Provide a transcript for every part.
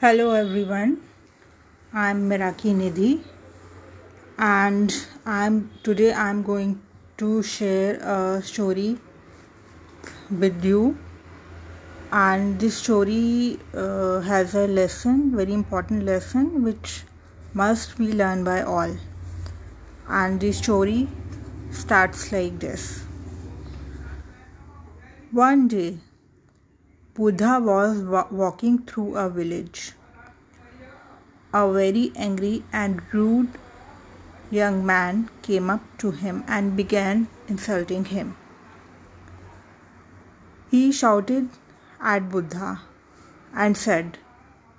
Hello everyone, I'm Meraki Nidhi and I'm today I'm going to share a story with you. And this story uh, has a lesson very important lesson which must be learned by all. And the story starts like this. One day Buddha was wa- walking through a village. A very angry and rude young man came up to him and began insulting him. He shouted at Buddha and said,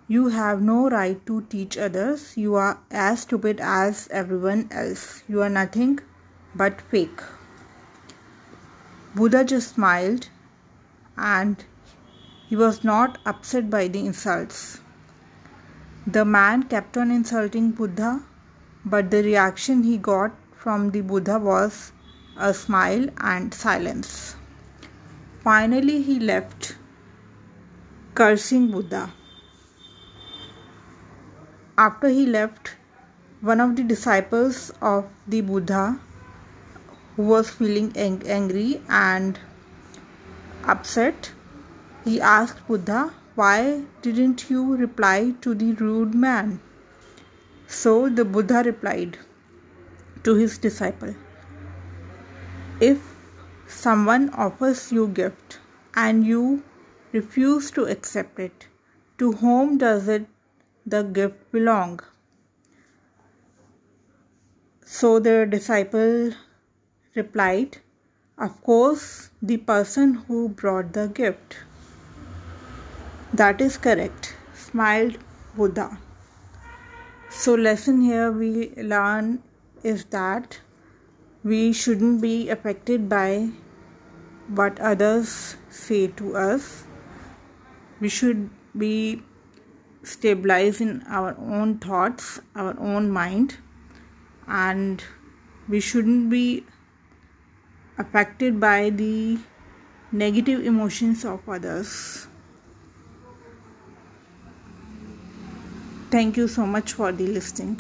You have no right to teach others. You are as stupid as everyone else. You are nothing but fake. Buddha just smiled and he was not upset by the insults. The man kept on insulting Buddha, but the reaction he got from the Buddha was a smile and silence. Finally, he left, cursing Buddha. After he left, one of the disciples of the Buddha, who was feeling ang- angry and upset, he asked Buddha, Why didn't you reply to the rude man? So the Buddha replied to his disciple, If someone offers you a gift and you refuse to accept it, to whom does it the gift belong? So the disciple replied, Of course, the person who brought the gift. That is correct, smiled Buddha. So, lesson here we learn is that we shouldn't be affected by what others say to us. We should be stabilized in our own thoughts, our own mind, and we shouldn't be affected by the negative emotions of others. Thank you so much for the listening.